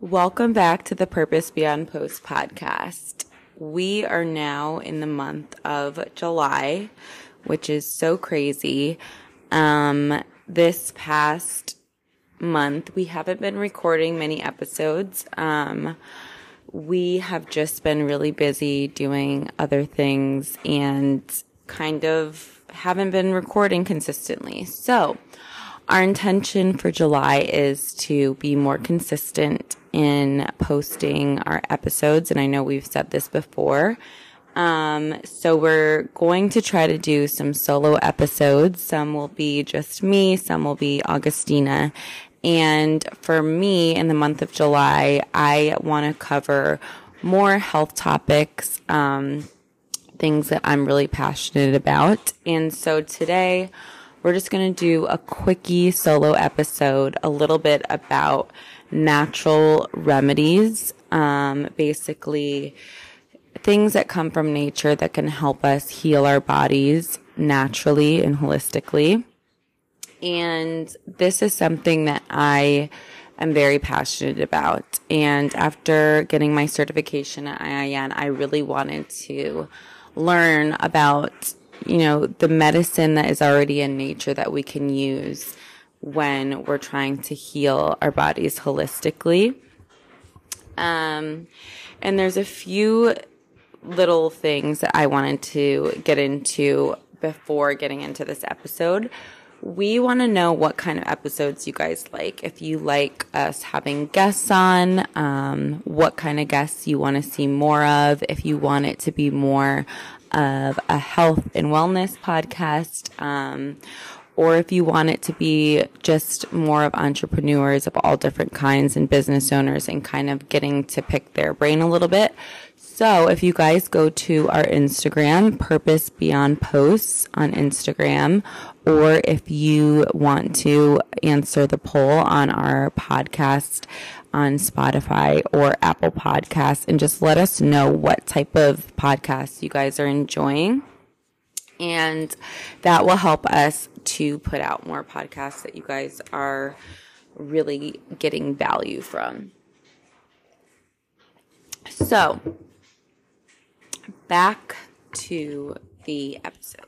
Welcome back to the Purpose Beyond Post podcast. We are now in the month of July, which is so crazy. Um, this past month, we haven't been recording many episodes. Um, we have just been really busy doing other things and kind of haven't been recording consistently. So, our intention for July is to be more consistent in posting our episodes. And I know we've said this before. Um, so we're going to try to do some solo episodes. Some will be just me, some will be Augustina. And for me, in the month of July, I want to cover more health topics, um, things that I'm really passionate about. And so today, we're just going to do a quickie solo episode, a little bit about natural remedies, um, basically things that come from nature that can help us heal our bodies naturally and holistically. And this is something that I am very passionate about. And after getting my certification at IIN, I really wanted to learn about, you know, the medicine that is already in nature that we can use when we're trying to heal our bodies holistically. Um, and there's a few little things that I wanted to get into before getting into this episode. We want to know what kind of episodes you guys like. If you like us having guests on, um, what kind of guests you want to see more of. If you want it to be more of a health and wellness podcast, um, or if you want it to be just more of entrepreneurs of all different kinds and business owners and kind of getting to pick their brain a little bit. So if you guys go to our Instagram, Purpose Beyond Posts on Instagram, or if you want to answer the poll on our podcast on Spotify or Apple Podcasts and just let us know what type of podcasts you guys are enjoying. And that will help us to put out more podcasts that you guys are really getting value from. So, back to the episode.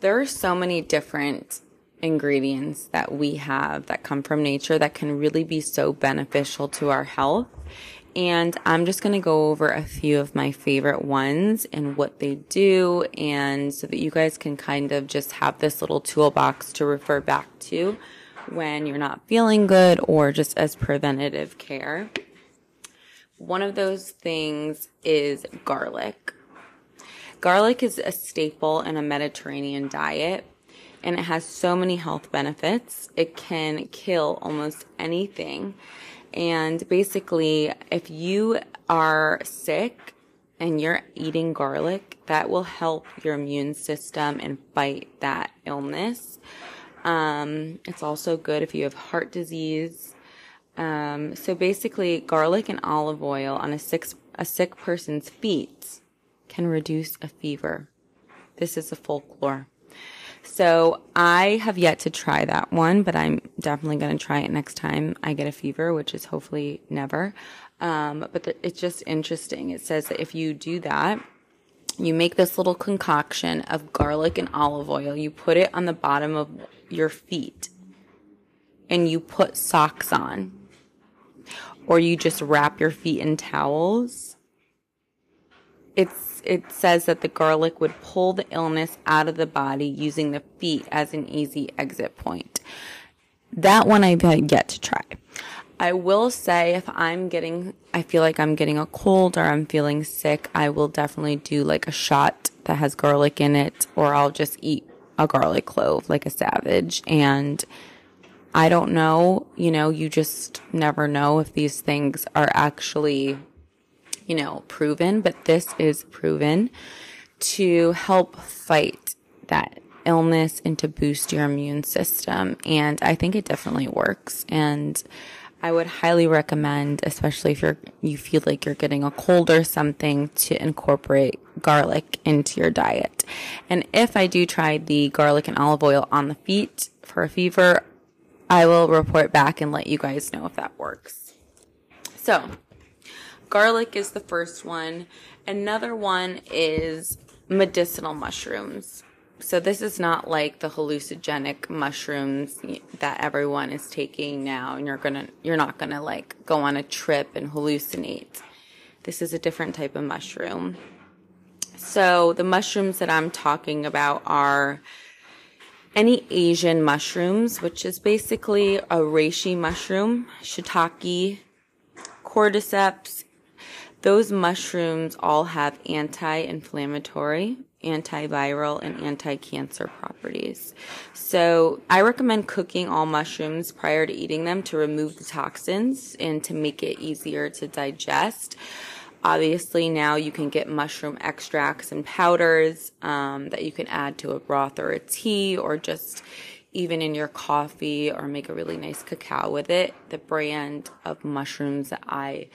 There are so many different ingredients that we have that come from nature that can really be so beneficial to our health. And I'm just going to go over a few of my favorite ones and what they do, and so that you guys can kind of just have this little toolbox to refer back to when you're not feeling good or just as preventative care. One of those things is garlic. Garlic is a staple in a Mediterranean diet and it has so many health benefits. It can kill almost anything. And basically, if you are sick and you're eating garlic, that will help your immune system and fight that illness. Um, it's also good if you have heart disease. Um, so basically, garlic and olive oil on a sick, a sick person's feet can reduce a fever. This is a folklore. So I have yet to try that one, but I'm definitely going to try it next time I get a fever, which is hopefully never. Um, but the, it's just interesting. It says that if you do that, you make this little concoction of garlic and olive oil. You put it on the bottom of your feet and you put socks on or you just wrap your feet in towels. It's it says that the garlic would pull the illness out of the body using the feet as an easy exit point. That one I've yet to try. I will say if I'm getting, I feel like I'm getting a cold or I'm feeling sick, I will definitely do like a shot that has garlic in it, or I'll just eat a garlic clove like a savage. And I don't know, you know, you just never know if these things are actually you know, proven, but this is proven to help fight that illness and to boost your immune system. And I think it definitely works. And I would highly recommend, especially if you're, you feel like you're getting a cold or something to incorporate garlic into your diet. And if I do try the garlic and olive oil on the feet for a fever, I will report back and let you guys know if that works. So, garlic is the first one. Another one is medicinal mushrooms. So this is not like the hallucinogenic mushrooms that everyone is taking now and you're going to you're not going to like go on a trip and hallucinate. This is a different type of mushroom. So the mushrooms that I'm talking about are any Asian mushrooms, which is basically a reishi mushroom, shiitake, cordyceps. Those mushrooms all have anti-inflammatory, antiviral, and anti-cancer properties. So I recommend cooking all mushrooms prior to eating them to remove the toxins and to make it easier to digest. Obviously, now you can get mushroom extracts and powders um, that you can add to a broth or a tea or just even in your coffee or make a really nice cacao with it. The brand of mushrooms that I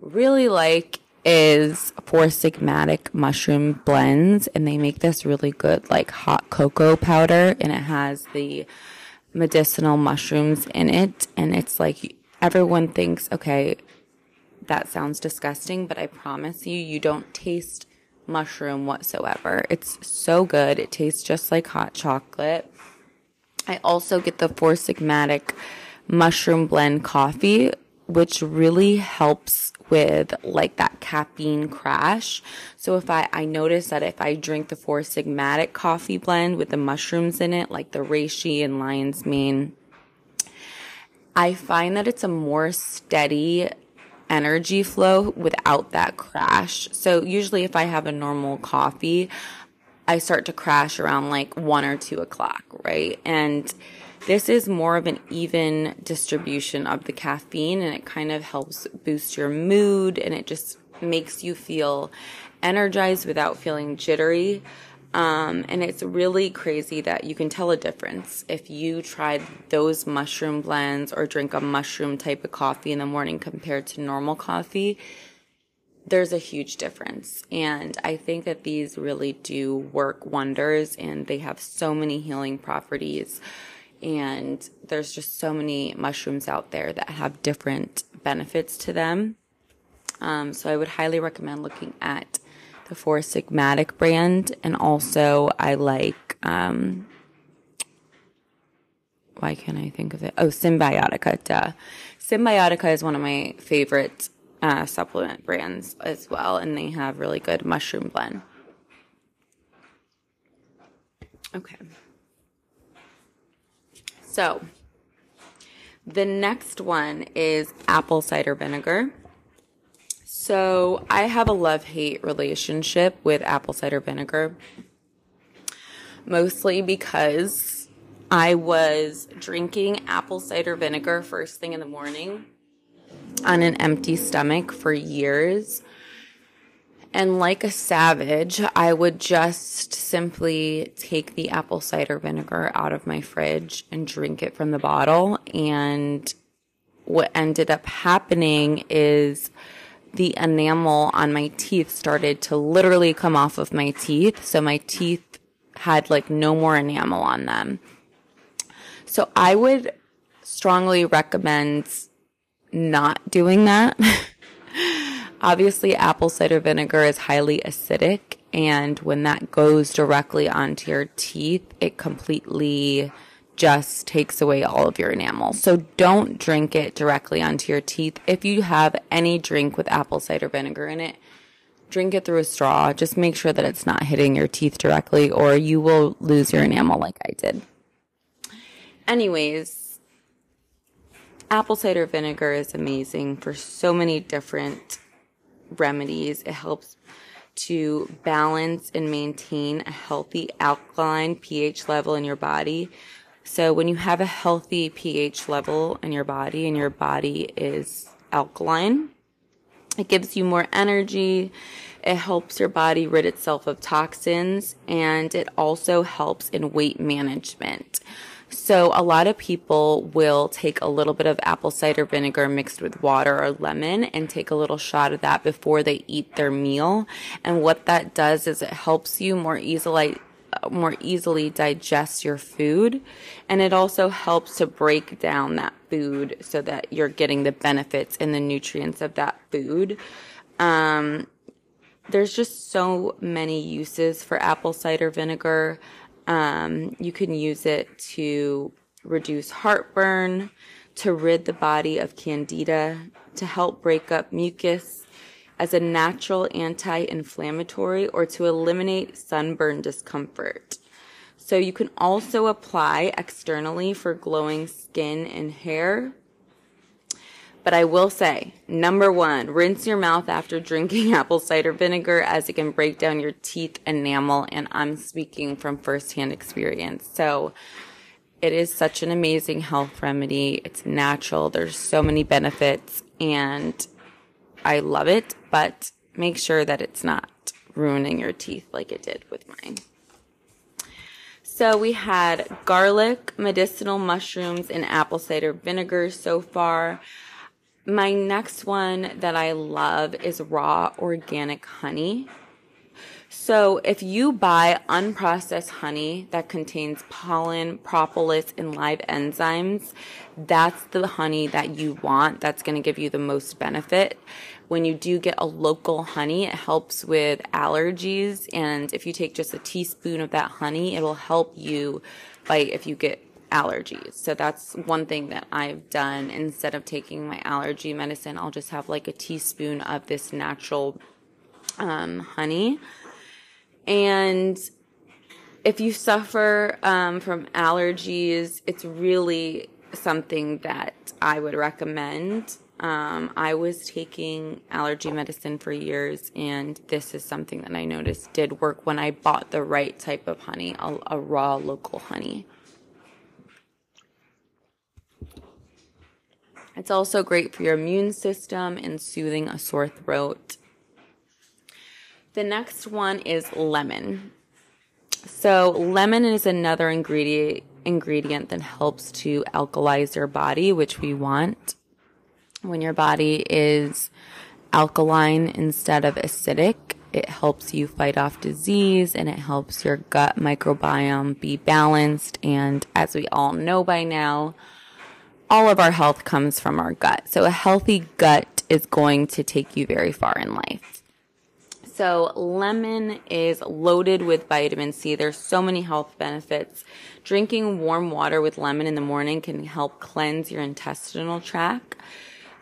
really like is Four Sigmatic mushroom blends, and they make this really good, like hot cocoa powder, and it has the medicinal mushrooms in it. And it's like everyone thinks, okay, that sounds disgusting, but I promise you, you don't taste mushroom whatsoever. It's so good. It tastes just like hot chocolate. I also get the Four Sigmatic mushroom blend coffee, which really helps with like that caffeine crash. So if I, I notice that if I drink the Four Sigmatic coffee blend with the mushrooms in it, like the reishi and lion's mane, I find that it's a more steady energy flow without that crash. So usually if I have a normal coffee, I start to crash around like one or two o'clock, right? And this is more of an even distribution of the caffeine and it kind of helps boost your mood and it just makes you feel energized without feeling jittery. Um, and it's really crazy that you can tell a difference if you tried those mushroom blends or drink a mushroom type of coffee in the morning compared to normal coffee. There's a huge difference. And I think that these really do work wonders and they have so many healing properties. And there's just so many mushrooms out there that have different benefits to them. Um, so I would highly recommend looking at the Four Sigmatic brand, and also I like um, why can't I think of it? Oh, Cymbiotika. Duh. Cymbiotika is one of my favorite uh, supplement brands as well, and they have really good mushroom blend. Okay. So, the next one is apple cider vinegar. So I have a love hate relationship with apple cider vinegar, mostly because I was drinking apple cider vinegar first thing in the morning on an empty stomach for years. And like a savage, I would just simply take the apple cider vinegar out of my fridge and drink it from the bottle. And what ended up happening is the enamel on my teeth started to literally come off of my teeth. So my teeth had like no more enamel on them. So I would strongly recommend not doing that. Obviously, apple cider vinegar is highly acidic, and when that goes directly onto your teeth, it completely just takes away all of your enamel. So don't drink it directly onto your teeth. If you have any drink with apple cider vinegar in it, drink it through a straw. Just make sure that it's not hitting your teeth directly or you will lose your enamel like I did. Anyways, apple cider vinegar is amazing for so many different remedies. It helps to balance and maintain a healthy alkaline pH level in your body so when you have a healthy pH level in your body and your body is alkaline, it gives you more energy. It helps your body rid itself of toxins and it also helps in weight management. So a lot of people will take a little bit of apple cider vinegar mixed with water or lemon and take a little shot of that before they eat their meal. And what that does is it helps you more easily more easily digest your food. And it also helps to break down that food so that you're getting the benefits and the nutrients of that food. Um, there's just so many uses for apple cider vinegar. Um, you can use it to reduce heartburn, to rid the body of candida, to help break up mucus, as a natural anti inflammatory, or to eliminate sunburn discomfort. So you can also apply externally for glowing skin and hair. But I will say, number one, rinse your mouth after drinking apple cider vinegar as it can break down your teeth enamel. And I'm speaking from firsthand experience. So it is such an amazing health remedy. It's natural. There's so many benefits and I love it, but make sure that it's not ruining your teeth like it did with mine. So we had garlic, medicinal mushrooms, and apple cider vinegar so far. My next one that I love is raw organic honey. So if you buy unprocessed honey that contains pollen, propolis, and live enzymes, that's the honey that you want. That's going to give you the most benefit. When you do get a local honey, it helps with allergies. And if you take just a teaspoon of that honey, it will help you fight if you get allergies. So that's one thing that I've done. Instead of taking my allergy medicine, I'll just have like a teaspoon of this natural um, honey. And if you suffer um, from allergies, it's really something that I would recommend. Um, I was taking allergy medicine for years, and this is something that I noticed did work when I bought the right type of honey, a, a raw local honey. It's also great for your immune system and soothing a sore throat. The next one is lemon. So lemon is another ingredient ingredient that helps to alkalize your body, which we want. When your body is alkaline instead of acidic, it helps you fight off disease and it helps your gut microbiome be balanced. And as we all know by now, all of our health comes from our gut. So a healthy gut is going to take you very far in life. So lemon is loaded with vitamin C. There's so many health benefits. Drinking warm water with lemon in the morning can help cleanse your intestinal tract.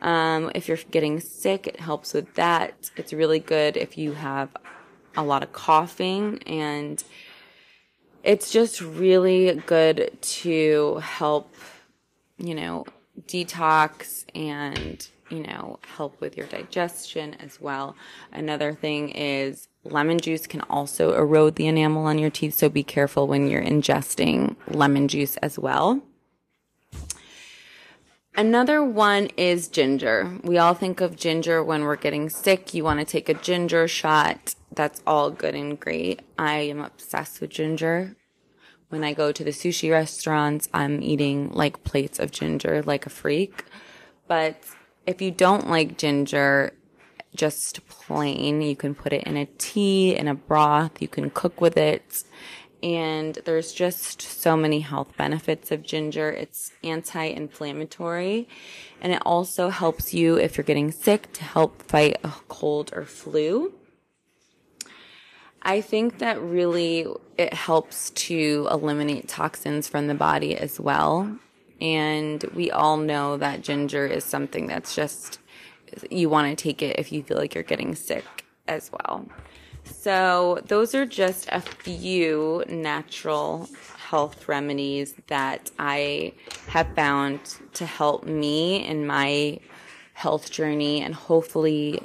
Um, if you're getting sick, it helps with that. It's really good if you have a lot of coughing and it's just really good to help, you know, detox and you know, help with your digestion as well. Another thing is lemon juice can also erode the enamel on your teeth, so be careful when you're ingesting lemon juice as well. Another one is ginger. We all think of ginger when we're getting sick. You want to take a ginger shot. That's all good and great. I am obsessed with ginger. When I go to the sushi restaurants, I'm eating like plates of ginger like a freak. But if you don't like ginger, just plain, you can put it in a tea, in a broth, you can cook with it. And there's just so many health benefits of ginger. It's anti-inflammatory and it also helps you if you're getting sick to help fight a cold or flu. I think that really it helps to eliminate toxins from the body as well. And we all know that ginger is something that's just, you want to take it if you feel like you're getting sick as well. So, those are just a few natural health remedies that I have found to help me in my health journey and hopefully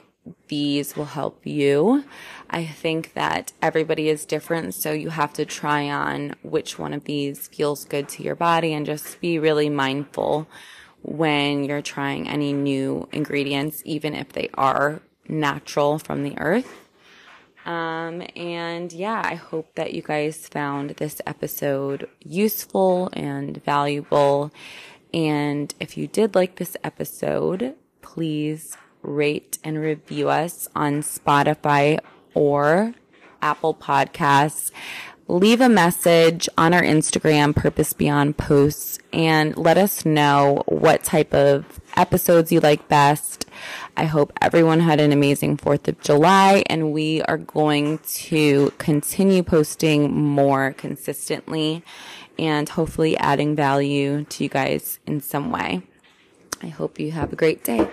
these will help you. I think that everybody is different, so you have to try on which one of these feels good to your body and just be really mindful when you're trying any new ingredients, even if they are natural from the earth. Um, and yeah, I hope that you guys found this episode useful and valuable. And if you did like this episode, please rate and review us on Spotify or Apple Podcasts. leave a message on our Instagram, Purpose Beyond Posts, and let us know what type of episodes you like best. I hope everyone had an amazing 4th of July, and we are going to continue posting more consistently and hopefully adding value to you guys in some way. I hope you have a great day.